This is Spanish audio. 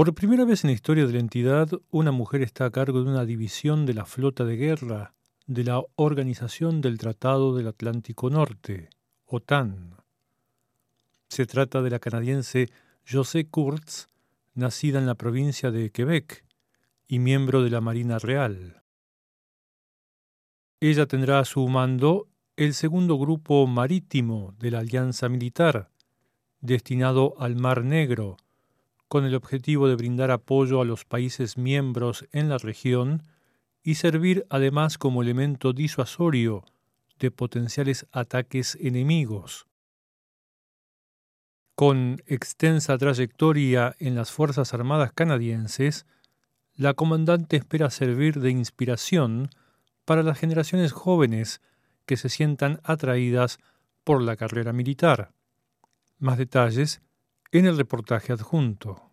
Por primera vez en la historia de la entidad, una mujer está a cargo de una división de la flota de guerra de la Organización del Tratado del Atlántico Norte, OTAN. Se trata de la canadiense José Kurtz, nacida en la provincia de Quebec y miembro de la Marina Real. Ella tendrá a su mando el segundo grupo marítimo de la Alianza Militar, destinado al Mar Negro, con el objetivo de brindar apoyo a los países miembros en la región y servir además como elemento disuasorio de potenciales ataques enemigos. Con extensa trayectoria en las Fuerzas Armadas canadienses, la comandante espera servir de inspiración para las generaciones jóvenes que se sientan atraídas por la carrera militar. Más detalles en el reportaje adjunto.